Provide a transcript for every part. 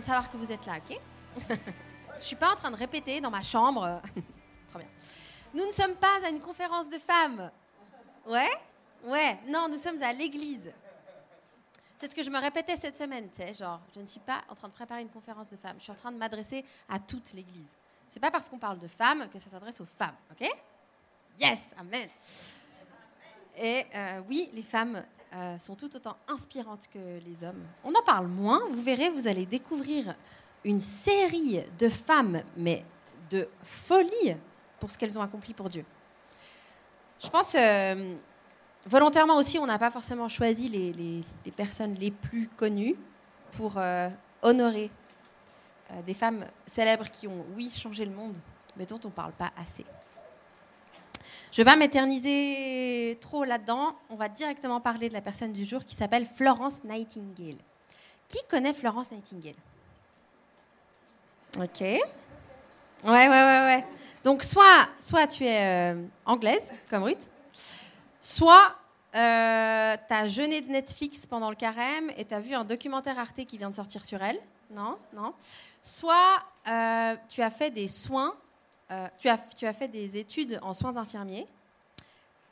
de savoir que vous êtes là, ok? Je suis pas en train de répéter dans ma chambre. Très bien. Nous ne sommes pas à une conférence de femmes. Ouais? Ouais, non, nous sommes à l'église. C'est ce que je me répétais cette semaine, tu sais, genre, je ne suis pas en train de préparer une conférence de femmes, je suis en train de m'adresser à toute l'église. C'est pas parce qu'on parle de femmes que ça s'adresse aux femmes, ok? Yes, amen. Et euh, oui, les femmes euh, sont tout autant inspirantes que les hommes. On en parle moins, vous verrez, vous allez découvrir une série de femmes, mais de folie pour ce qu'elles ont accompli pour Dieu. Je pense, euh, volontairement aussi, on n'a pas forcément choisi les, personnes les plus connues pour euh, honorer des femmes célèbres qui ont, oui, changé le monde, mais dont on ne parle pas assez. Je ne vais pas m'éterniser trop là-dedans. On va directement parler de la personne du jour qui s'appelle Florence Nightingale. Qui connaît Florence Nightingale? Ok. Ouais, ouais, ouais, ouais. Donc, soit, soit tu es euh, anglaise, comme Ruth, soit euh, tu as jeûné de Netflix pendant le carême et tu as vu un documentaire Arte qui vient de sortir sur elle. Non, non. Soit euh, tu as fait des soins, euh, tu, as, fait des études en soins infirmiers.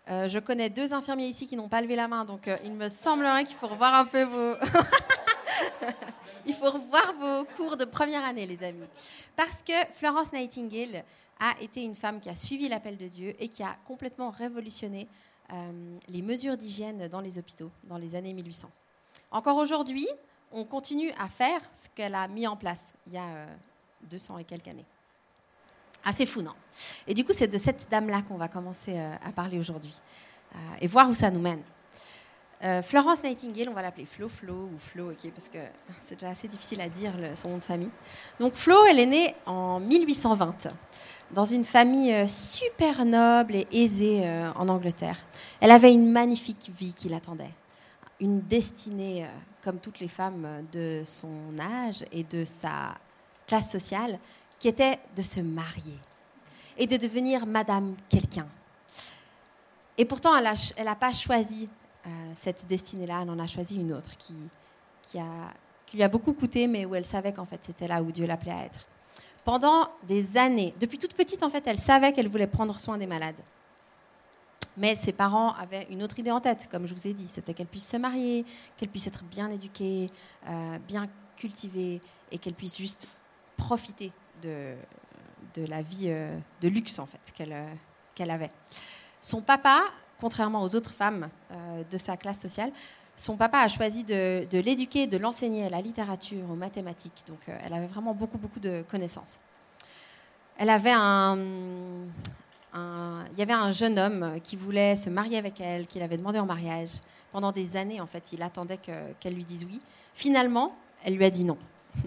Euh, je connais deux infirmiers ici qui n'ont pas levé la main, donc euh, il me semblerait qu'il faut revoir un peu vos. il faut revoir vos cours de première année, les amis. Parce que Florence Nightingale a été une femme qui a suivi l'appel de Dieu et qui a complètement révolutionné les mesures d'hygiène dans les hôpitaux dans les années 1800. Encore aujourd'hui, on continue à faire ce qu'elle a mis en place il y a euh, 200 et quelques années. Assez fou, non? Et du coup, c'est de cette dame-là qu'on va commencer euh, à parler aujourd'hui euh, et voir où ça nous mène. Euh, Florence Nightingale, on va l'appeler Flo Flo ou Flo, ok, parce que c'est déjà assez difficile à dire son nom de famille. Donc Flo, elle est née en 1820 dans une famille super noble et aisée en Angleterre. Elle avait une magnifique vie qui l'attendait, une destinée, comme toutes les femmes de son âge et de sa classe sociale, qui était de se marier et de devenir Madame quelqu'un. Et pourtant, elle n'a pas choisi euh, cette destinée-là, elle en a choisi une autre qui lui a beaucoup coûté, mais où elle savait qu'en fait c'était là où Dieu l'appelait à être. Pendant des années, depuis toute petite en fait, elle savait qu'elle voulait prendre soin des malades. Mais ses parents avaient une autre idée en tête, comme je vous ai dit, c'était qu'elle puisse se marier, qu'elle puisse être bien éduquée, euh, bien cultivée, et qu'elle puisse juste profiter de, la vie euh, de luxe en fait qu'elle euh, qu'elle avait. Son papa, contrairement aux autres femmes euh, de sa classe sociale, son papa a choisi de, l'éduquer, de l'enseigner à la littérature, aux mathématiques. Donc elle avait vraiment beaucoup, beaucoup de connaissances. Elle avait un, il y avait un jeune homme qui voulait se marier avec elle, qu'il avait demandé en mariage. Pendant des années, en fait, il attendait que- qu'elle lui dise oui. Finalement, elle lui a dit non.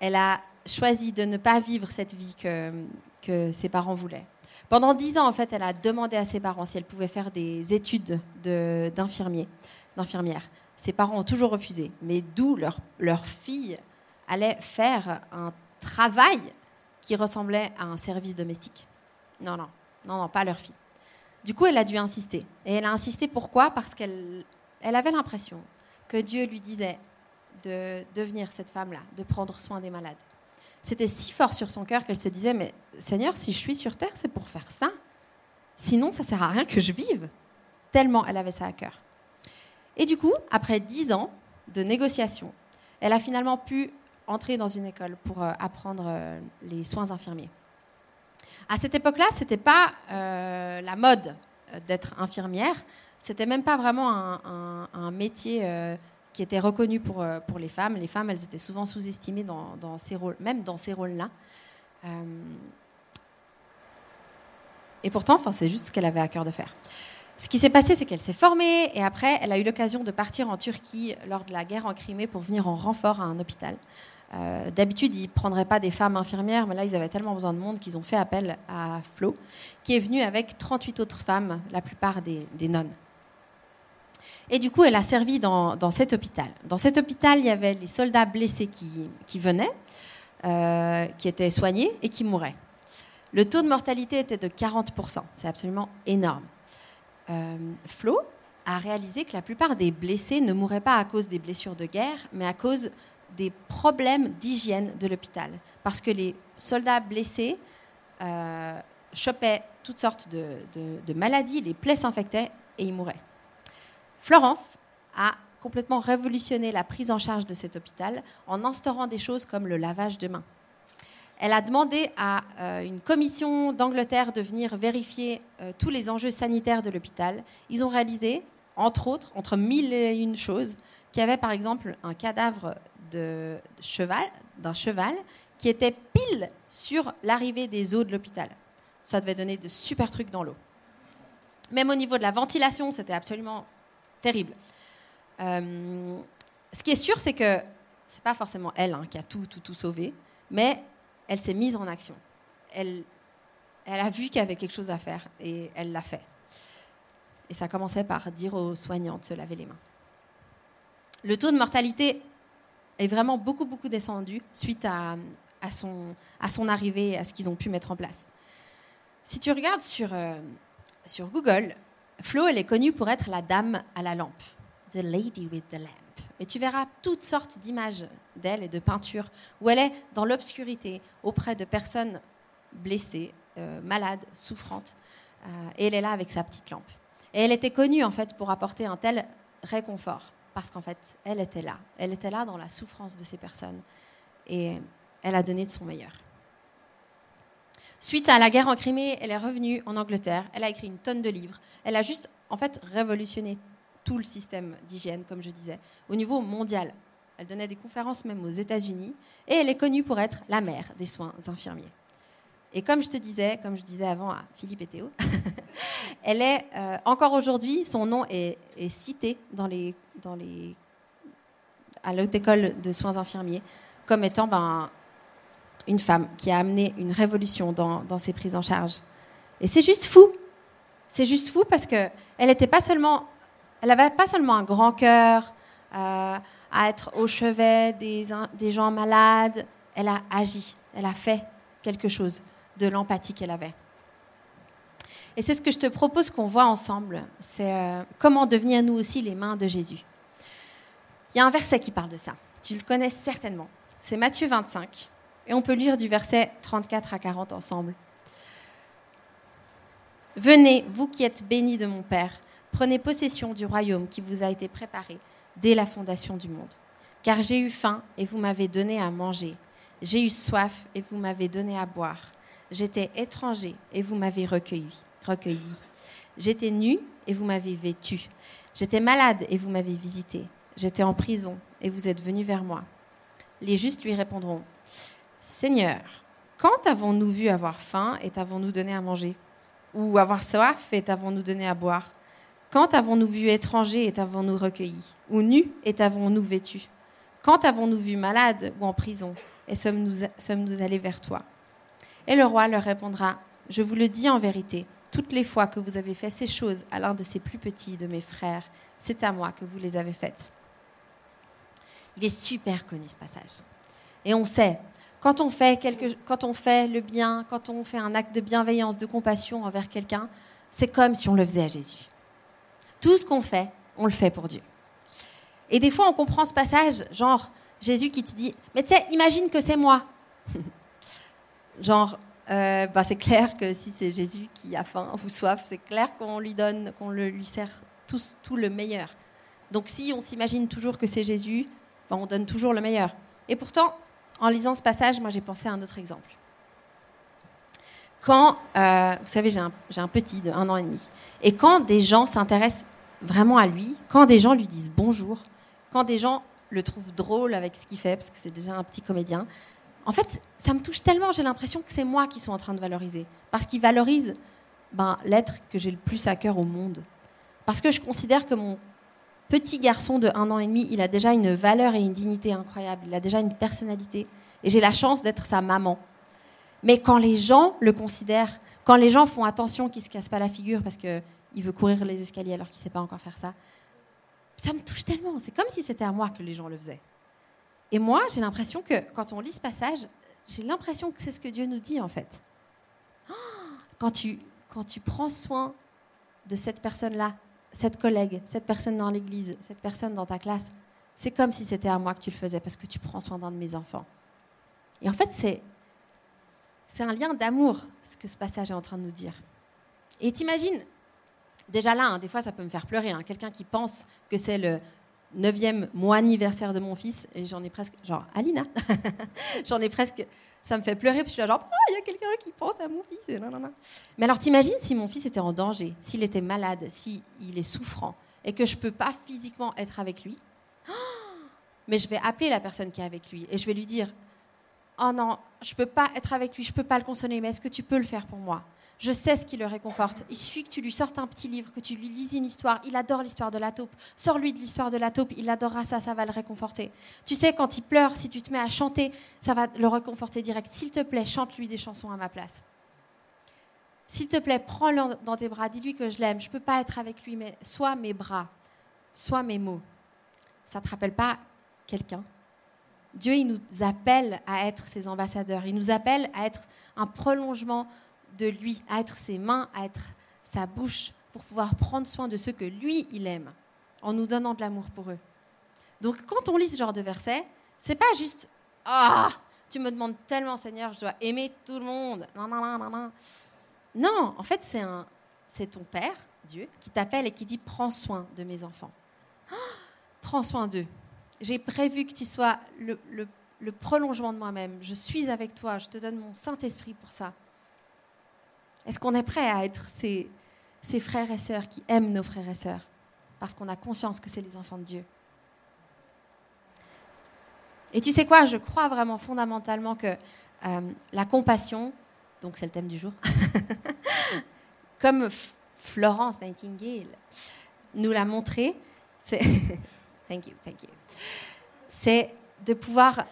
elle a choisi de ne pas vivre cette vie que, ses parents voulaient. Pendant dix ans, en fait, elle a demandé à ses parents si elle pouvait faire des études de- d'infirmier, d'infirmière. Ses parents ont toujours refusé, mais d'où leur, leur fille allait faire un travail qui ressemblait à un service domestique. Non, non, non, non, pas leur fille. Du coup, elle a dû insister. Et elle a insisté pourquoi? Parce qu'elle elle avait l'impression que Dieu lui disait de devenir cette femme-là, de prendre soin des malades. C'était si fort sur son cœur qu'elle se disait, mais Seigneur, si je suis sur terre, c'est pour faire ça. Sinon, ça sert à rien que je vive. Tellement elle avait ça à cœur. Et du coup, après dix ans de négociations, elle a finalement pu entrer dans une école pour euh, apprendre euh, les soins infirmiers. À cette époque-là, ce n'était pas euh, la mode d'être infirmière. C'était même pas vraiment un, métier qui était reconnu pour, euh, pour les femmes. Les femmes, elles étaient souvent sous-estimées dans, dans ces rôles, même dans ces rôles-là. Euh, et pourtant, enfin, c'est juste ce qu'elle avait à cœur de faire. Ce qui s'est passé, c'est qu'elle s'est formée et après, elle a eu l'occasion de partir en Turquie lors de la guerre en Crimée pour venir en renfort à un hôpital. Euh, D'habitude, ils ne prendraient pas des femmes infirmières, mais là, ils avaient tellement besoin de monde qu'ils ont fait appel à Flo, qui est venue avec 38 autres femmes, la plupart des nonnes. Et du coup, elle a servi dans, dans cet hôpital. Dans cet hôpital, il y avait les soldats blessés qui, qui venaient, euh, qui étaient soignés et qui mouraient. Le taux de mortalité était de 40%. C'est absolument énorme. Euh, Flo, a réalisé que la plupart des blessés ne mouraient pas à cause des blessures de guerre, mais à cause des problèmes d'hygiène de l'hôpital. Parce que les soldats blessés euh, chopaient toutes sortes de, maladies, les plaies s'infectaient et ils mouraient. Florence a complètement révolutionné la prise en charge de cet hôpital en instaurant des choses comme le lavage de mains. Elle a demandé à euh, une commission d'Angleterre de venir vérifier euh, tous les enjeux sanitaires de l'hôpital. Ils ont réalisé, entre autres, entre mille et une choses, qu'il y avait par exemple un cadavre de cheval, d'un cheval qui était pile sur l'arrivée des eaux de l'hôpital. Ça devait donner de super trucs dans l'eau. Même au niveau de la ventilation, c'était absolument terrible. Euh, ce qui est sûr, c'est que c'est pas forcément elle hein, qui a tout, tout, tout sauvé, mais elle s'est mise en action. Elle, elle a vu qu'il y avait quelque chose à faire et elle l'a fait. Et ça commençait par dire aux soignants de se laver les mains. Le taux de mortalité est vraiment beaucoup, beaucoup descendu suite à, à, son, à son arrivée et à ce qu'ils ont pu mettre en place. Si tu regardes sur, euh, sur Google, Flo, elle est connue pour être la dame à la lampe, The Lady with the Lamp. Et tu verras toutes sortes d'images d'elle et de peintures où elle est dans l'obscurité auprès de personnes blessées, euh, malades, souffrantes. Euh, et elle est là avec sa petite lampe. Et elle était connue en fait pour apporter un tel réconfort parce qu'en fait, elle était là. Elle était là dans la souffrance de ces personnes. Et elle a donné de son meilleur. Suite à la guerre en Crimée, elle est revenue en Angleterre. Elle a écrit une tonne de livres. Elle a juste, en fait, révolutionné tout le système d'hygiène, comme je disais, au niveau mondial. Elle donnait des conférences même aux États-Unis. Et elle est connue pour être la mère des soins infirmiers. Et comme je te disais, comme je disais avant à Philippe et Théo, elle est euh, encore aujourd'hui, son nom est, cité dans les, dans les, à l'haute école de soins infirmiers comme étant ben, une femme qui a amené une révolution dans, ses prises en charge. Et c'est juste fou. C'est juste fou parce que elle était pas seulement, elle pas seulement un grand cœur euh, à être au chevet des, des gens malades. Elle a agi, elle a fait quelque chose de l'empathie qu'elle avait. Et c'est ce que je te propose qu'on voit ensemble. C'est euh, comment devenir nous aussi les mains de Jésus. Il y a un verset qui parle de ça. Tu le connais certainement. C'est Matthieu 25. Et on peut lire du verset 34 à 40 ensemble. Venez, vous qui êtes bénis de mon Père, prenez possession du royaume qui vous a été préparé dès la fondation du monde. Car j'ai eu faim et vous m'avez donné à manger. J'ai eu soif et vous m'avez donné à boire. J'étais étranger et vous m'avez recueilli. recueilli. J'étais nu et vous m'avez vêtu. J'étais malade et vous m'avez visité. J'étais en prison et vous êtes venu vers moi. Les justes lui répondront Seigneur, quand avons-nous vu avoir faim et t'avons-nous donné à manger? Ou avoir soif et t'avons-nous donné à boire? Quand avons-nous vu étranger et t'avons-nous recueilli Ou nu et t'avons-nous vêtu Quand avons-nous vu malade ou en prison et sommes-nous sommes allés vers toi? Et le roi leur répondra Je vous le dis en vérité, toutes les fois que vous avez fait ces choses à l'un de ces plus petits de mes frères, c'est à moi que vous les avez faites. Il est super connu ce passage. Et on sait, quand on, fait quelque, quand on fait le bien, quand on fait un acte de bienveillance, de compassion envers quelqu'un, c'est comme si on le faisait à Jésus. Tout ce qu'on fait, on le fait pour Dieu. Et des fois, on comprend ce passage, genre Jésus qui te dit, mais tu sais, imagine que c'est moi. genre, euh, bah, c'est clair que si c'est Jésus qui a faim ou soif, c'est clair qu'on lui donne, qu'on lui sert tout, tout le meilleur. Donc si on s'imagine toujours que c'est Jésus, on donne toujours le meilleur. Et pourtant, en lisant ce passage, moi j'ai pensé à un autre exemple. Quand, euh, vous savez, j'ai un, petit de un an et demi, et quand des gens s'intéressent vraiment à lui, quand des gens lui disent bonjour, quand des gens le trouvent drôle avec ce qu'il fait, parce que c'est déjà un petit comédien, en fait, ça me touche tellement, j'ai l'impression que c'est moi qui suis en train de valoriser. Parce qu'il valorise ben, l'être que j'ai le plus à cœur au monde. Parce que je considère que mon petit garçon de un an et demi, il a déjà une valeur et une dignité incroyable. Il a déjà une personnalité. Et j'ai la chance d'être sa maman. Mais quand les gens le considèrent, quand les gens font attention qu'il ne se casse pas la figure parce qu'il veut courir les escaliers alors qu'il ne sait pas encore faire ça, ça me touche tellement. C'est comme si c'était à moi que les gens le faisaient. Et moi, j'ai l'impression que quand on lit ce passage, j'ai l'impression que c'est ce que Dieu nous dit en fait. Quand tu, quand tu prends soin de cette personne-là, cette collègue, cette personne dans l'église, cette personne dans ta classe, c'est comme si c'était à moi que tu le faisais parce que tu prends soin d'un de mes enfants. Et en fait, c'est, c'est un lien d'amour, ce que ce passage est en train de nous dire. Et t'imagines, déjà là, hein, des fois ça peut me faire pleurer, hein, quelqu'un qui pense que c'est le neuvième mois anniversaire de mon fils, et j'en ai presque, genre, Alina, j'en ai presque, ça me fait pleurer, que je suis là, genre, oh, il y a quelqu'un qui pense à mon fils, non, non, non. Mais alors t'imagines si mon fils était en danger, s'il était malade, s'il est souffrant, et que je ne peux pas physiquement être avec lui, mais je vais appeler la personne qui est avec lui, et je vais lui dire, oh non, je ne peux pas être avec lui, je ne peux pas le consoler, mais est-ce que tu peux le faire pour moi? Je sais ce qui le réconforte. Il suffit que tu lui sortes un petit livre, que tu lui lises une histoire. Il adore l'histoire de la taupe. Sors-lui de l'histoire de la taupe, il adorera ça, ça va le réconforter. Tu sais, quand il pleure, si tu te mets à chanter, ça va le réconforter direct. S'il te plaît, chante-lui des chansons à ma place. S'il te plaît, prends-le dans tes bras, dis-lui que je l'aime. Je ne peux pas être avec lui, mais sois mes bras, sois mes mots. Ça ne te rappelle pas quelqu'un? Dieu, il nous appelle à être ses ambassadeurs. Il nous appelle à être un prolongement de lui, à être ses mains, à être sa bouche, pour pouvoir prendre soin de ceux que lui, il aime, en nous donnant de l'amour pour eux. Donc quand on lit ce genre de verset, c'est pas juste Ah, tu me demandes tellement, Seigneur, je dois aimer tout le monde. Non, non, non, non, non. Non, en fait, c'est, un, c'est ton Père, Dieu, qui t'appelle et qui dit Prends soin de mes enfants. prends soin d'eux. J'ai prévu que tu sois le, le prolongement de moi-même. Je suis avec toi, je te donne mon Saint-Esprit pour ça. Est-ce qu'on est prêt à être ces, frères et sœurs qui aiment nos frères et sœurs parce qu'on a conscience que c'est les enfants de Dieu? Et tu sais quoi, je crois vraiment fondamentalement que euh, la compassion, donc c'est le thème du jour, comme Florence Nightingale nous l'a montré, thank you. C'est de pouvoir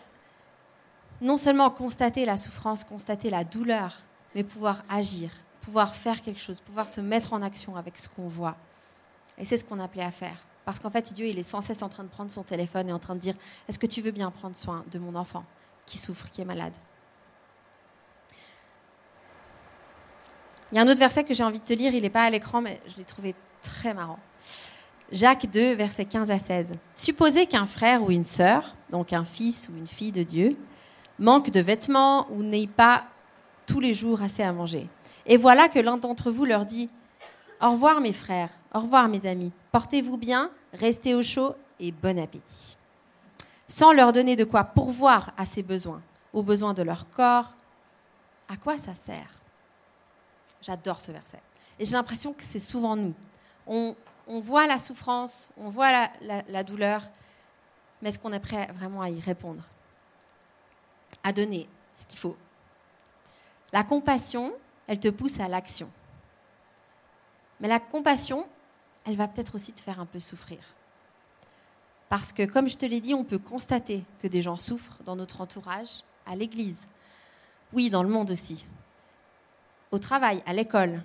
non seulement constater la souffrance, constater la douleur, mais pouvoir agir pouvoir faire quelque chose, pouvoir se mettre en action avec ce qu'on voit. Et c'est ce qu'on appelait à faire. Parce qu'en fait, Dieu, il est sans cesse en train de prendre son téléphone et en train de dire, est-ce que tu veux bien prendre soin de mon enfant qui souffre, qui est malade? Il y a un autre verset que j'ai envie de te lire, il n'est pas à l'écran, mais je l'ai trouvé très marrant. Jacques 2, versets 15 à 16. Supposez qu'un frère ou une sœur, donc un fils ou une fille de Dieu, manque de vêtements ou n'ait pas tous les jours assez à manger. Et voilà que l'un d'entre vous leur dit Au revoir mes frères, au revoir mes amis, portez-vous bien, restez au chaud et bon appétit. Sans leur donner de quoi pourvoir à ses besoins, aux besoins de leur corps, à quoi ça sert? J'adore ce verset. Et j'ai l'impression que c'est souvent nous. On, voit la souffrance, on voit la, douleur, mais est-ce qu'on est prêt vraiment à y répondre? À donner ce qu'il faut. La compassion, elle te pousse à l'action. Mais la compassion, elle va peut-être aussi te faire un peu souffrir. Parce que, comme je te l'ai dit, on peut constater que des gens souffrent dans notre entourage, à l'église, oui, dans le monde aussi, au travail, à l'école.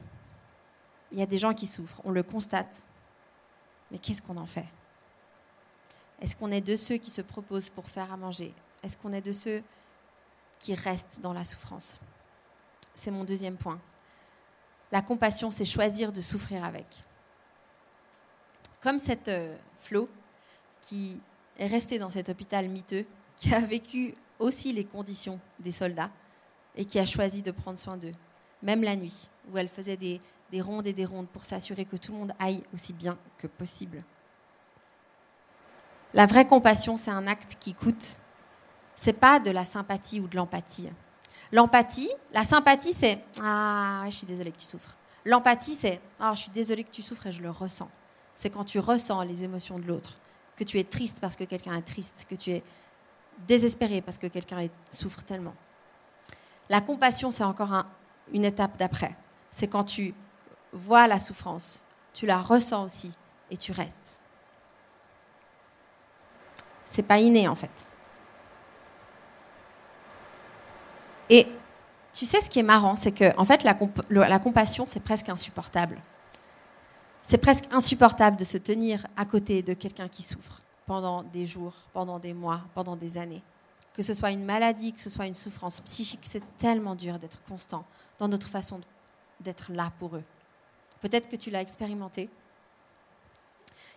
Il y a des gens qui souffrent, on le constate. Mais qu'est-ce qu'on en fait? Est-ce qu'on est de ceux qui se proposent pour faire à manger? Est-ce qu'on est de ceux qui restent dans la souffrance? C'est mon deuxième point. La compassion, c'est choisir de souffrir avec. Comme cette euh, Flo, qui est restée dans cet hôpital miteux, qui a vécu aussi les conditions des soldats et qui a choisi de prendre soin d'eux, même la nuit, où elle faisait des, des rondes et des rondes pour s'assurer que tout le monde aille aussi bien que possible. La vraie compassion, c'est un acte qui coûte. C'est pas de la sympathie ou de l'empathie. L'empathie, la sympathie, c'est Ah, je suis désolée que tu souffres. L'empathie, c'est Ah, je suis désolée que tu souffres et je le ressens. C'est quand tu ressens les émotions de l'autre, que tu es triste parce que quelqu'un est triste, que tu es désespéré parce que quelqu'un souffre tellement. La compassion, c'est encore une étape d'après. C'est quand tu vois la souffrance, tu la ressens aussi et tu restes. C'est pas inné en fait. Et tu sais, ce qui est marrant, c'est que en fait, la, la compassion, c'est presque insupportable. C'est presque insupportable de se tenir à côté de quelqu'un qui souffre pendant des jours, pendant des mois, pendant des années. Que ce soit une maladie, que ce soit une souffrance psychique, c'est tellement dur d'être constant dans notre façon d'être là pour eux. Peut-être que tu l'as expérimenté.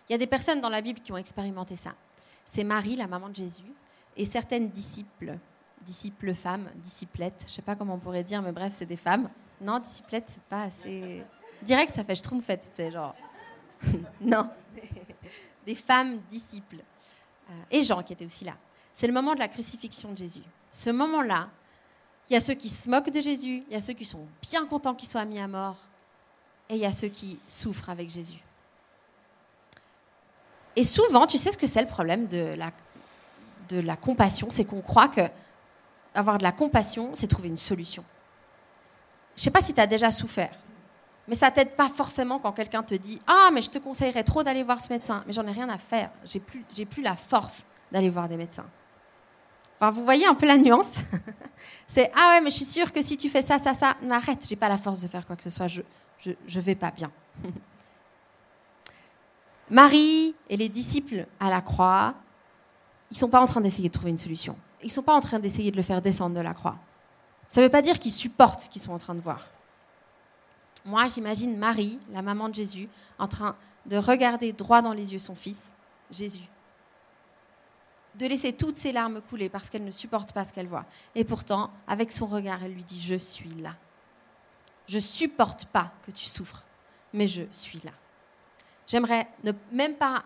Il y a des personnes dans la Bible qui ont expérimenté ça. C'est Marie, la maman de Jésus, et certaines disciples, disciples femmes, disciplettes, je sais pas comment on pourrait dire, mais bref, c'est des femmes. Non, disciplettes, c'est pas assez. Direct, ça fait schtroumpfette, tu sais, genre. non. des femmes disciples. Euh, et Jean qui était aussi là. C'est le moment de la crucifixion de Jésus. Ce moment-là, il y a ceux qui se moquent de Jésus, il y a ceux qui sont bien contents qu'il soit mis à mort, et il y a ceux qui souffrent avec Jésus. Et souvent, tu sais ce que c'est le problème de la, de la compassion, c'est qu'on croit que avoir de la compassion, c'est trouver une solution. Je ne sais pas si tu as déjà souffert, mais ça t'aide pas forcément quand quelqu'un te dit Ah, mais je te conseillerais trop d'aller voir ce médecin, mais j'en ai rien à faire, j'ai plus, j'ai plus la force d'aller voir des médecins. Enfin, vous voyez un peu la nuance? C'est Ah ouais, mais je suis sûre que si tu fais ça, ça, ça, mais arrête, j'ai pas la force de faire quoi que ce soit, je, je, je vais pas bien. Marie et les disciples à la croix, ils sont pas en train d'essayer de trouver une solution. Ils sont pas en train d'essayer de le faire descendre de la croix. Ça ne veut pas dire qu'ils supportent ce qu'ils sont en train de voir. Moi, j'imagine Marie, la maman de Jésus, en train de regarder droit dans les yeux son fils, Jésus. De laisser toutes ses larmes couler parce qu'elle ne supporte pas ce qu'elle voit. Et pourtant, avec son regard, elle lui dit, je suis là. Je supporte pas que tu souffres, mais je suis là. J'aimerais ne même pas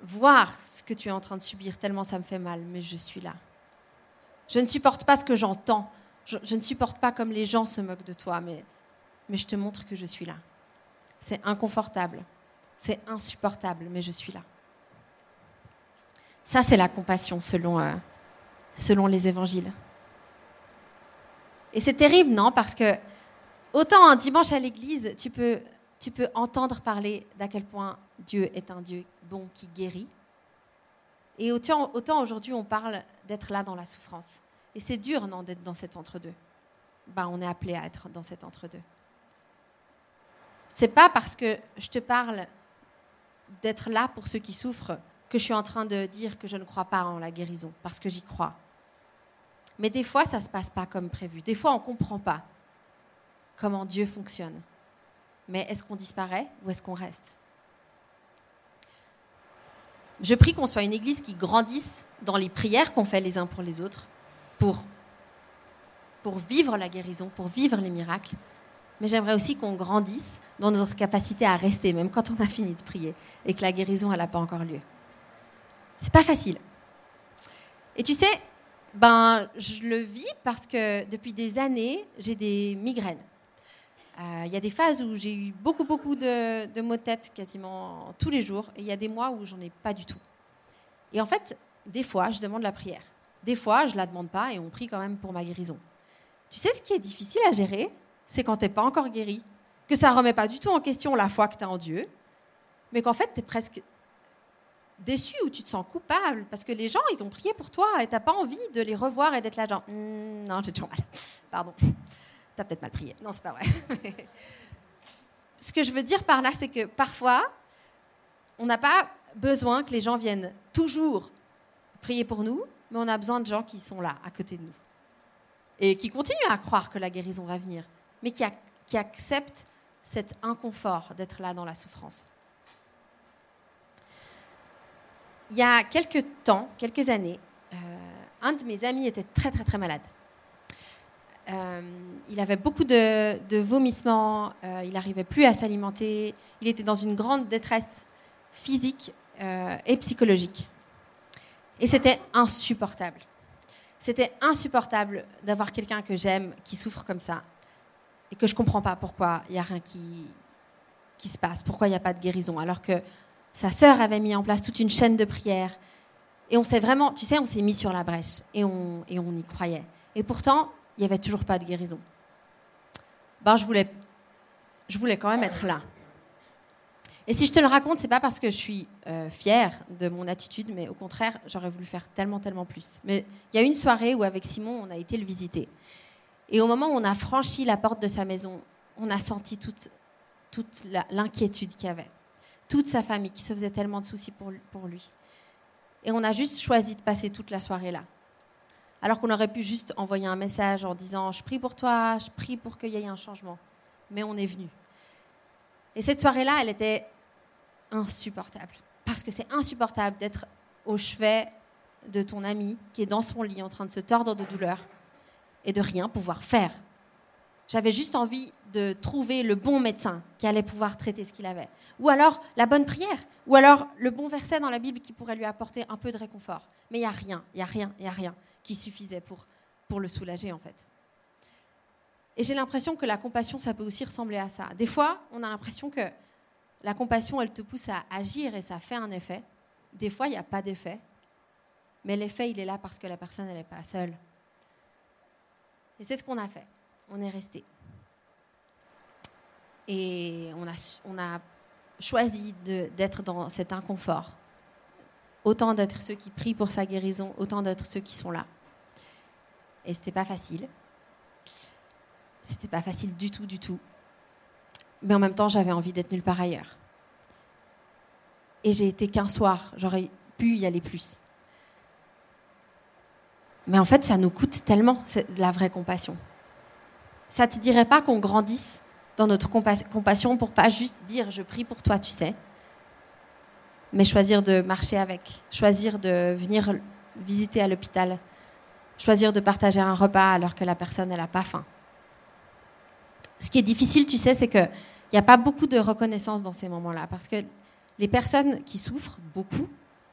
voir ce que tu es en train de subir tellement ça me fait mal, mais je suis là. Je ne supporte pas ce que j'entends. Je, ne supporte pas comme les gens se moquent de toi, mais mais je te montre que je suis là. C'est inconfortable, c'est insupportable, mais je suis là. Ça, c'est la compassion selon, euh, selon les évangiles. Et c'est terrible, non? Parce que autant un dimanche à l'église, tu peux, tu peux entendre parler d'à quel point Dieu est un Dieu bon qui guérit. Et autant, aujourd'hui, on parle d'être là dans la souffrance. Et c'est dur, non, d'être dans cet entre-deux. Ben, on est appelé à être dans cet entre-deux. C'est pas parce que je te parle d'être là pour ceux qui souffrent que je suis en train de dire que je ne crois pas en la guérison, parce que j'y crois. Mais des fois, ça ne se passe pas comme prévu. Des fois, on ne comprend pas comment Dieu fonctionne. Mais est-ce qu'on disparaît ou est-ce qu'on reste? Je prie qu'on soit une église qui grandisse dans les prières qu'on fait les uns pour les autres, pour, pour vivre la guérison, pour vivre les miracles, mais j'aimerais aussi qu'on grandisse dans notre capacité à rester, même quand on a fini de prier et que la guérison n'a pas encore lieu. C'est pas facile. Et tu sais, ben, je le vis parce que depuis des années, j'ai des migraines. Euh, il y a des phases où j'ai eu beaucoup, beaucoup de, de maux de tête quasiment tous les jours, et il y a des mois où j'en ai pas du tout. Et en fait, des fois, je demande la prière. Des fois, je la demande pas et on prie quand même pour ma guérison. Tu sais ce qui est difficile à gérer? C'est quand tu n'es pas encore guéri, que ça remet pas du tout en question la foi que tu as en Dieu, mais qu'en fait, tu es presque déçu ou tu te sens coupable parce que les gens, ils ont prié pour toi et tu n'as pas envie de les revoir et d'être là, genre, hmm, non, j'ai toujours mal. Pardon. Tu as peut-être mal prié. Non, c'est pas vrai. Ce que je veux dire par là, c'est que parfois, on n'a pas besoin que les gens viennent toujours prier pour nous, mais on a besoin de gens qui sont là, à côté de nous. Et qui continuent à croire que la guérison va venir mais qui, qui accepte cet inconfort d'être là dans la souffrance. Il y a quelques temps, quelques années, euh, un de mes amis était très très très malade. Euh, il avait beaucoup de, vomissements, euh, il n'arrivait plus à s'alimenter, il était dans une grande détresse physique et psychologique. Et c'était insupportable. C'était insupportable d'avoir quelqu'un que j'aime qui souffre comme ça et que je ne comprends pas pourquoi il n'y a rien qui, se passe, pourquoi il n'y a pas de guérison, alors que sa sœur avait mis en place toute une chaîne de prières. Et on s'est vraiment, tu sais, on s'est mis sur la brèche et on y croyait. Et pourtant, il n'y avait toujours pas de guérison. Ben, je voulais, je voulais quand même être là. Et si je te le raconte, c'est pas parce que je suis euh, fière de mon attitude, mais au contraire, j'aurais voulu faire tellement, tellement plus. Mais il y a une soirée où, avec Simon, on a été le visiter. Et au moment où on a franchi la porte de sa maison, on a senti toute, toute l'inquiétude qu'il y avait. Toute sa famille qui se faisait tellement de soucis pour, pour lui. Et on a juste choisi de passer toute la soirée là. Alors qu'on aurait pu juste envoyer un message en disant Je prie pour toi, je prie pour qu'il y ait un changement. Mais on est venu. Et cette soirée-là, elle était insupportable. Parce que c'est insupportable d'être au chevet de ton ami qui est dans son lit en train de se tordre de douleur et de rien pouvoir faire. J'avais juste envie de trouver le bon médecin qui allait pouvoir traiter ce qu'il avait. Ou alors la bonne prière. Ou alors le bon verset dans la Bible qui pourrait lui apporter un peu de réconfort. Mais il n'y a rien, il n'y a rien, il n'y a rien qui suffisait pour, le soulager en fait. Et j'ai l'impression que la compassion, ça peut aussi ressembler à ça. Des fois, on a l'impression que la compassion, elle te pousse à agir et ça fait un effet. Des fois, il n'y a pas d'effet. Mais l'effet, il est là parce que la personne, elle n'est pas seule. Et c'est ce qu'on a fait. On est resté. Et on a, on a choisi d'être dans cet inconfort. Autant d'être ceux qui prient pour sa guérison, autant d'être ceux qui sont là. Et c'était pas facile. C'était pas facile du tout, du tout. Mais en même temps, j'avais envie d'être nulle part ailleurs. Et j'ai été qu'un soir. J'aurais pu y aller plus. Mais en fait, ça nous coûte tellement la vraie compassion. Ça te dirait pas qu'on grandisse dans notre compassion pour pas juste dire je prie pour toi, tu sais, mais choisir de marcher avec, choisir de venir visiter à l'hôpital, choisir de partager un repas alors que la personne n'a pas faim. Ce qui est difficile, tu sais, c'est qu'il n'y a pas beaucoup de reconnaissance dans ces moments-là, parce que les personnes qui souffrent beaucoup,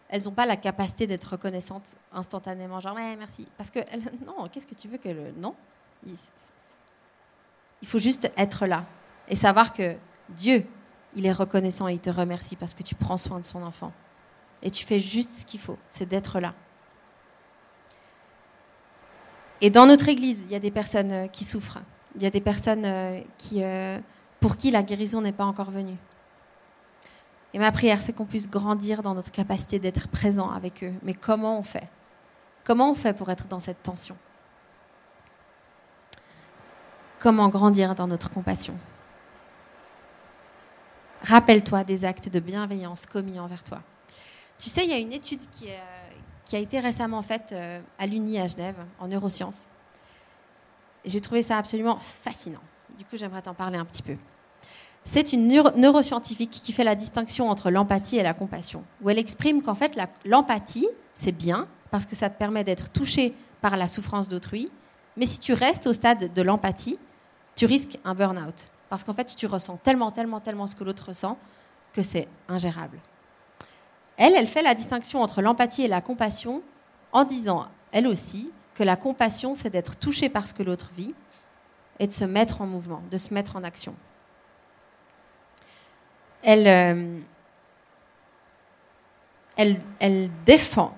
elles n'ont pas la capacité d'être reconnaissantes instantanément, genre ouais merci, parce que non, qu'est-ce que tu veux que le non il faut juste être là et savoir que Dieu, il est reconnaissant et il te remercie parce que tu prends soin de son enfant. Et tu fais juste ce qu'il faut, c'est d'être là. Et dans notre Église, il y a des personnes euh, qui souffrent. Il y a des personnes euh, euh, pour qui la guérison n'est pas encore venue. Et ma prière, c'est qu'on puisse grandir dans notre capacité d'être présent avec eux. Mais comment on fait? Comment on fait pour être dans cette tension? Comment grandir dans notre compassion? Rappelle-toi des actes de bienveillance commis envers toi. Tu sais, il y a une étude qui, euh, a été récemment faite euh, à l'Uni à Genève, en neurosciences. J'ai trouvé ça absolument fascinant. Du coup, j'aimerais t'en parler un petit peu. C'est une neuroscientifique qui fait la distinction entre l'empathie et la compassion, où elle exprime qu'en fait, l'empathie, c'est bien, parce que ça te permet d'être touché par la souffrance d'autrui, mais si tu restes au stade de l'empathie, tu risques un burn-out. Parce qu'en fait, tu ressens tellement, tellement, tellement ce que l'autre ressent que c'est ingérable. Elle, elle fait la distinction entre l'empathie et la compassion en disant, elle aussi, que la compassion, c'est d'être touché par ce que l'autre vit et de se mettre en mouvement, de se mettre en action. Elle, euh, défend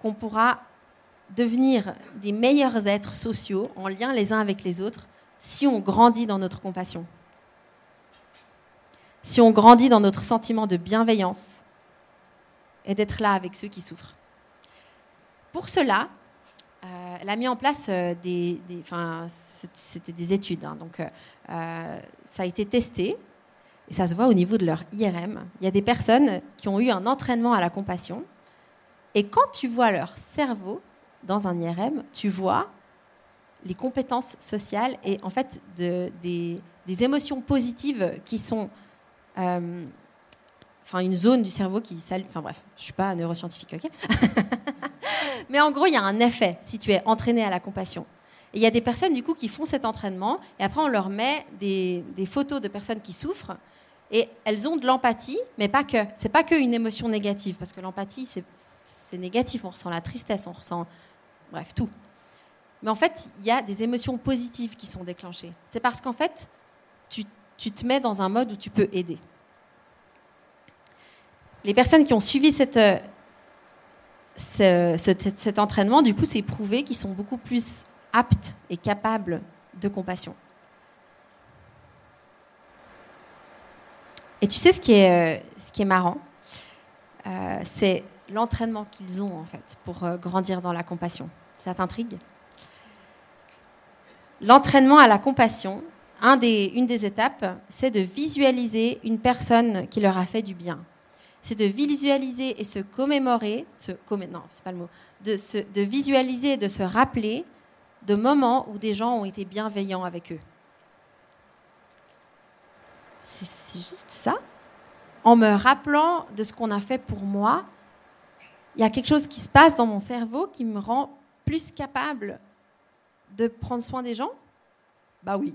qu'on pourra devenir des meilleurs êtres sociaux en lien les uns avec les autres si on grandit dans notre compassion, si on grandit dans notre sentiment de bienveillance et d'être là avec ceux qui souffrent. Pour cela, euh, elle a mis en place euh, des, enfin, c'était des études, hein, donc euh, ça a été testé et ça se voit au niveau de leur IRM. Il y a des personnes qui ont eu un entraînement à la compassion et quand tu vois leur cerveau dans un IRM, tu vois les compétences sociales et en fait de, des, émotions positives qui sont enfin une zone du cerveau qui salue. Enfin bref, je suis pas neuroscientifique, ok Mais en gros, il y a un effet si tu es entraîné à la compassion. Et il y a des personnes du coup qui font cet entraînement et après on leur met des, des photos de personnes qui souffrent et elles ont de l'empathie, mais pas que. C'est pas que une émotion négative parce que l'empathie c'est négatif. On ressent la tristesse, on ressent bref tout. Mais en fait, il y a des émotions positives qui sont déclenchées. C'est parce qu'en fait, tu, te mets dans un mode où tu peux aider. Les personnes qui ont suivi euh, cet entraînement, du coup, c'est prouvé qu'ils sont beaucoup plus aptes et capables de compassion. Et tu sais ce qui est, euh, marrant euh, C'est l'entraînement qu'ils ont en fait pour grandir dans la compassion. Ça t'intrigue? L'entraînement à la compassion, une des étapes, c'est de visualiser une personne qui leur a fait du bien. C'est de visualiser et se commémorer, se non, c'est pas le mot, de, de visualiser et de se rappeler de moments où des gens ont été bienveillants avec eux. C'est juste ça. en me rappelant de ce qu'on a fait pour moi, il y a quelque chose qui se passe dans mon cerveau qui me rend plus capable de prendre soin des gens? Bah oui.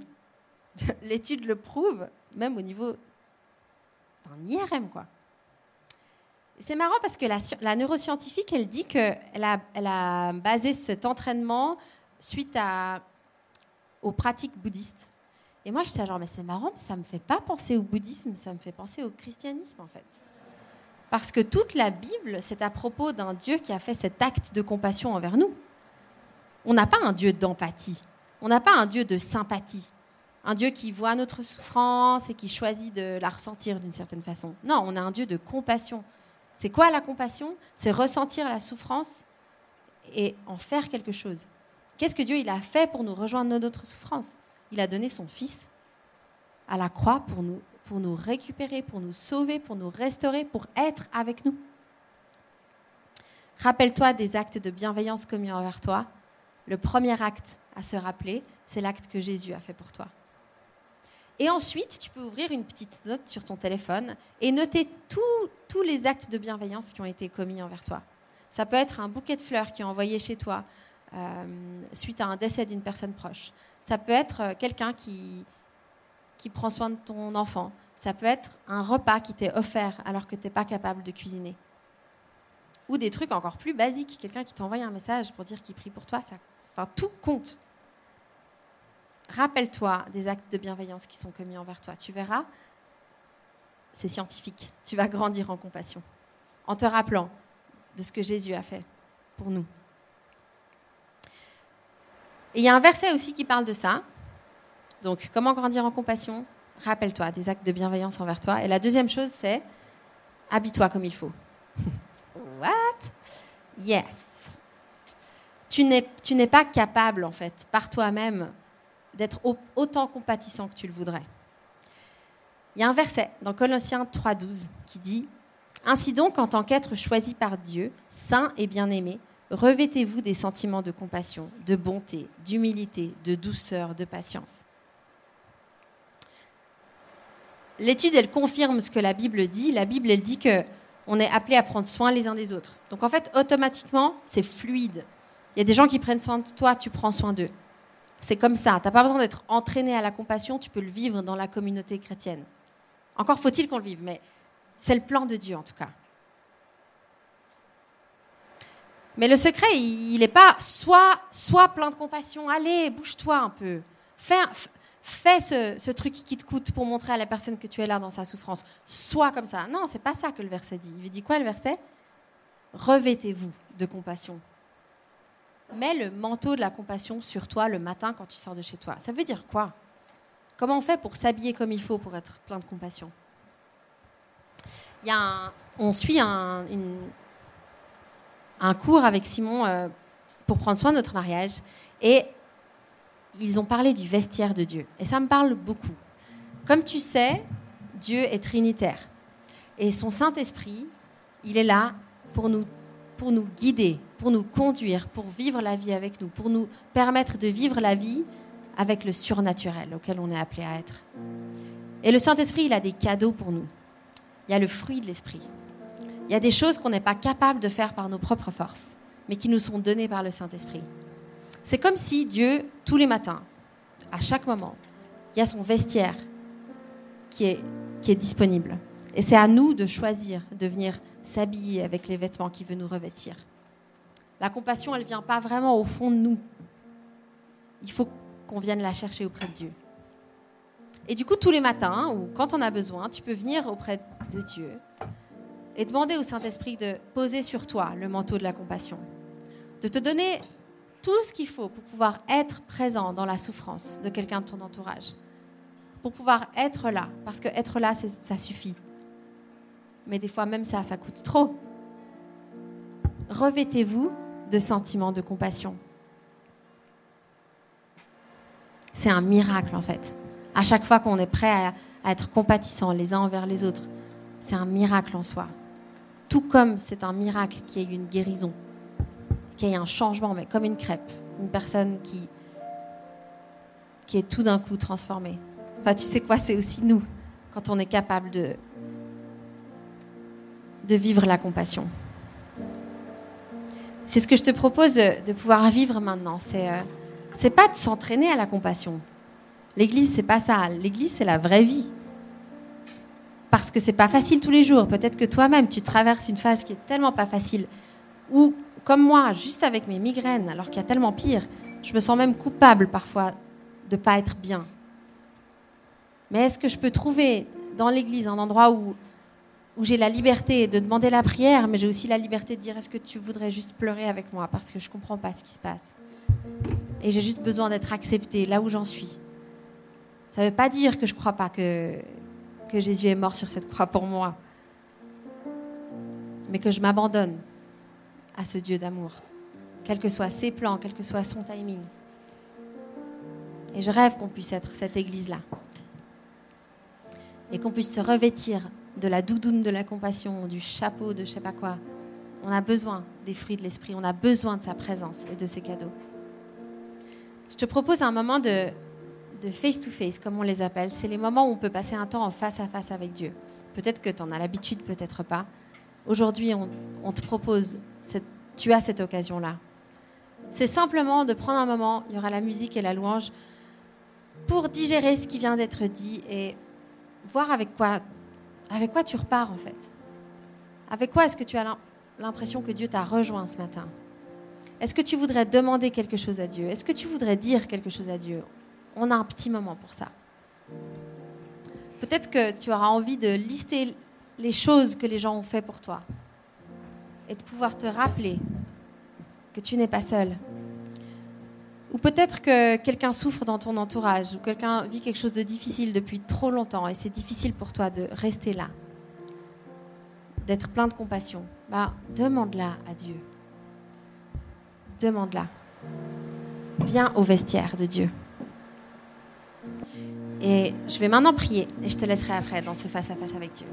L'étude le prouve, même au niveau d'un IRM, quoi. C'est marrant parce que la, neuroscientifique, elle dit qu'elle a, elle a basé cet entraînement suite aux pratiques bouddhistes. Et moi, j'étais genre, mais c'est marrant, mais ça me fait pas penser au bouddhisme, ça me fait penser au christianisme, en fait. Parce que toute la Bible, c'est à propos d'un Dieu qui a fait cet acte de compassion envers nous. On n'a pas un Dieu d'empathie, on n'a pas un Dieu de sympathie, un Dieu qui voit notre souffrance et qui choisit de la ressentir d'une certaine façon. Non, on a un Dieu de compassion. C'est quoi la compassion? C'est ressentir la souffrance et en faire quelque chose. Qu'est-ce que Dieu il a fait pour nous rejoindre notre souffrance? Il a donné son Fils à la croix pour nous, pour nous récupérer, pour nous sauver, pour nous restaurer, pour être avec nous. Rappelle-toi des actes de bienveillance commis envers toi. Le premier acte à se rappeler, c'est l'acte que Jésus a fait pour toi. Et ensuite, tu peux ouvrir une petite note sur ton téléphone et noter tous les actes de bienveillance qui ont été commis envers toi. Ça peut être un bouquet de fleurs qui est envoyé chez toi, euh, suite à un décès d'une personne proche. Ça peut être euh, quelqu'un qui, prend soin de ton enfant. Ça peut être un repas qui t'est offert alors que tu n'es pas capable de cuisiner. Ou des trucs encore plus basiques, quelqu'un qui t'envoie un message pour dire qu'il prie pour toi. Enfin, tout compte. Rappelle-toi des actes de bienveillance qui sont commis envers toi. Tu verras, c'est scientifique. Tu vas grandir en compassion en te rappelant de ce que Jésus a fait pour nous. Et il y a un verset aussi qui parle de ça. Donc, comment grandir en compassion? Rappelle-toi des actes de bienveillance envers toi. Et la deuxième chose, c'est habille-toi comme il faut. What? Yes. Tu n'es pas capable, en fait, par toi-même, d'être autant compatissant que tu le voudrais. Il y a un verset dans Colossiens 3.12 qui dit Ainsi donc, en tant qu'être choisi par Dieu, saint et bien-aimé, Revêtez-vous des sentiments de compassion, de bonté, d'humilité, de douceur, de patience. L'étude, elle confirme ce que la Bible dit. La Bible, elle dit que on est appelé à prendre soin les uns des autres. Donc en fait, automatiquement, c'est fluide. Il y a des gens qui prennent soin de toi, tu prends soin d'eux. C'est comme ça. Tu n'as pas besoin d'être entraîné à la compassion, tu peux le vivre dans la communauté chrétienne. Encore faut-il qu'on le vive, mais c'est le plan de Dieu en tout cas. Mais le secret, il n'est pas soit, soit plein de compassion, allez, bouge-toi un peu. Fais, fais ce, truc qui te coûte pour montrer à la personne que tu es là dans sa souffrance. Sois comme ça. Non, c'est pas ça que le verset dit. Il dit quoi le verset? Revêtez-vous de compassion. Mets le manteau de la compassion sur toi le matin quand tu sors de chez toi. Ça veut dire quoi? Comment on fait pour s'habiller comme il faut pour être plein de compassion? Il y a On suit un, un cours avec Simon euh, pour prendre soin de notre mariage. Et ils ont parlé du vestiaire de Dieu. Et ça me parle beaucoup. Comme tu sais, Dieu est trinitaire. Et son Saint-Esprit, il est là pour nous, pour nous guider, pour nous conduire, pour vivre la vie avec nous, pour nous permettre de vivre la vie avec le surnaturel auquel on est appelé à être. Et le Saint-Esprit, il a des cadeaux pour nous. Il y a le fruit de l'Esprit. Il y a des choses qu'on n'est pas capable de faire par nos propres forces, mais qui nous sont données par le Saint-Esprit. C'est comme si Dieu, tous les matins, à chaque moment, il y a son vestiaire qui est, qui est disponible. Et c'est à nous de choisir de venir s'habiller avec les vêtements qui veut nous revêtir. La compassion, elle ne vient pas vraiment au fond de nous. Il faut qu'on vienne la chercher auprès de Dieu. Et du coup, tous les matins, ou quand on a besoin, tu peux venir auprès de Dieu et demander au Saint-Esprit de poser sur toi le manteau de la compassion, de te donner tout ce qu'il faut pour pouvoir être présent dans la souffrance de quelqu'un de ton entourage, pour pouvoir être là, parce que être là, ça suffit. Mais des fois, même ça, ça coûte trop. Revêtez-vous de sentiments de compassion. C'est un miracle, en fait. À chaque fois qu'on est prêt à, à être compatissant les uns envers les autres, c'est un miracle en soi. Tout comme c'est un miracle qu'il y ait une guérison, qu'il y ait un changement, mais comme une crêpe, une personne qui, qui est tout d'un coup transformée. Enfin, tu sais quoi, c'est aussi nous, quand on est capable de, de vivre la compassion. C'est ce que je te propose de, pouvoir vivre maintenant. C'est euh, pas de s'entraîner à la compassion. L'église, c'est pas ça. L'église, c'est la vraie vie. Parce que c'est pas facile tous les jours. Peut-être que toi-même, tu traverses une phase qui est tellement pas facile. Ou, comme moi, juste avec mes migraines, alors qu'il y a tellement pire, je me sens même coupable parfois de pas être bien. Mais est-ce que je peux trouver dans l'église un endroit où, où j'ai la liberté de demander la prière, mais j'ai aussi la liberté de dire est-ce que tu voudrais juste pleurer avec moi? Parce que je comprends pas ce qui se passe et j'ai juste besoin d'être acceptée là où j'en suis. Ça ne veut pas dire que je ne crois pas que, que Jésus est mort sur cette croix pour moi, mais que je m'abandonne à ce Dieu d'amour, quels que soient ses plans, quel que soit son timing. Et je rêve qu'on puisse être cette église-là. Et qu'on puisse se revêtir de la doudoune de la compassion, du chapeau de je sais pas quoi. On a besoin des fruits de l'esprit, on a besoin de sa présence et de ses cadeaux. Je te propose un moment de face-to-face, comme on les appelle. C'est les moments où on peut passer un temps en face à face avec Dieu. Peut-être que tu en as l'habitude, peut-être pas. Aujourd'hui, on, te propose, tu as cette occasion-là. C'est simplement de prendre un moment, il y aura la musique et la louange, pour digérer ce qui vient d'être dit et voir avec quoi, avec quoi tu repars en fait? Avec quoi est-ce que tu as l'impression que Dieu t'a rejoint ce matin? Est-ce que tu voudrais demander quelque chose à Dieu? Est-ce que tu voudrais dire quelque chose à Dieu? On a un petit moment pour ça. Peut-être que tu auras envie de lister les choses que les gens ont fait pour toi et de pouvoir te rappeler que tu n'es pas seul. Ou peut-être que quelqu'un souffre dans ton entourage ou quelqu'un vit quelque chose de difficile depuis trop longtemps et c'est difficile pour toi de rester là, d'être plein de compassion. Bah, demande-la à Dieu demande-la. Viens au vestiaire de Dieu. Et je vais maintenant prier et je te laisserai après dans ce face-à-face avec Dieu.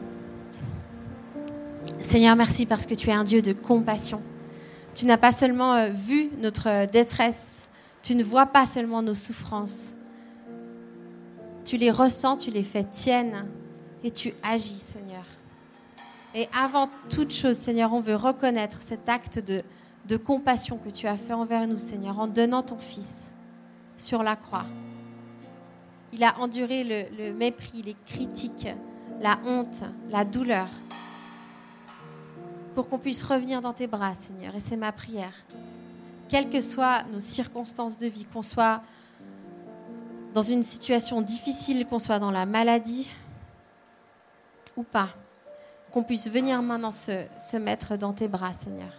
Seigneur, merci parce que tu es un Dieu de compassion. Tu n'as pas seulement euh, vu notre détresse, tu ne vois pas seulement nos souffrances. Tu les ressens, tu les fais tiennes et tu agis, Seigneur. Et avant toute chose, Seigneur, on veut reconnaître cet acte de, de compassion que tu as fait envers nous, Seigneur, en donnant ton Fils sur la croix. Il a enduré le, mépris, les critiques, la honte, la douleur, pour qu'on puisse revenir dans tes bras, Seigneur. Et c'est ma prière. Quelles que soient nos circonstances de vie, qu'on soit dans une situation difficile, qu'on soit dans la maladie ou pas, qu'on puisse venir maintenant se mettre dans tes bras, Seigneur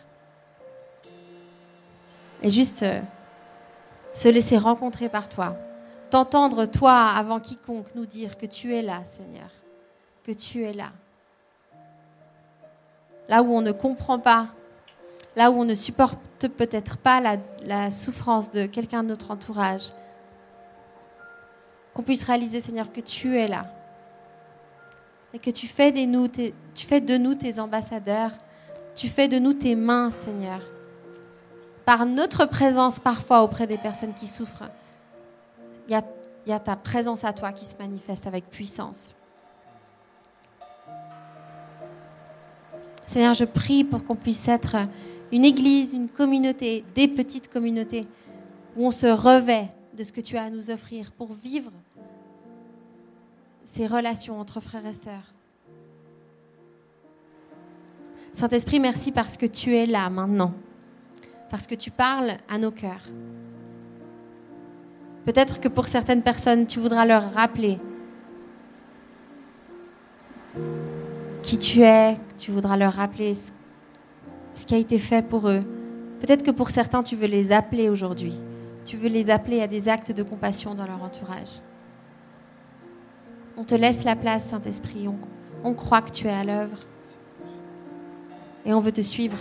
et juste euh, se laisser rencontrer par toi. T'entendre, toi, avant quiconque, nous dire que tu es là, Seigneur. Que tu es là. Là où on ne comprend pas, là où on ne supporte peut-être pas la, souffrance de quelqu'un de notre entourage. Qu'on puisse réaliser, Seigneur, que tu es là. Et que tu fais, nous, tu fais de nous tes ambassadeurs. Tu fais de nous tes mains, Seigneur par notre présence parfois auprès des personnes qui souffrent, il y a, ta présence à toi qui se manifeste avec puissance. Seigneur, je prie pour qu'on puisse être une église, une communauté, des petites communautés, où on se revêt de ce que tu as à nous offrir pour vivre ces relations entre frères et sœurs. Saint-Esprit, merci parce que tu es là maintenant parce que tu parles à nos cœurs. Peut-être que pour certaines personnes, tu voudras leur rappeler qui tu es, tu voudras leur rappeler ce, qui a été fait pour eux. Peut-être que pour certains, tu veux les appeler aujourd'hui. Tu veux les appeler à des actes de compassion dans leur entourage. On te laisse la place, Saint-Esprit. On croit que tu es à l'œuvre. Et on veut te suivre.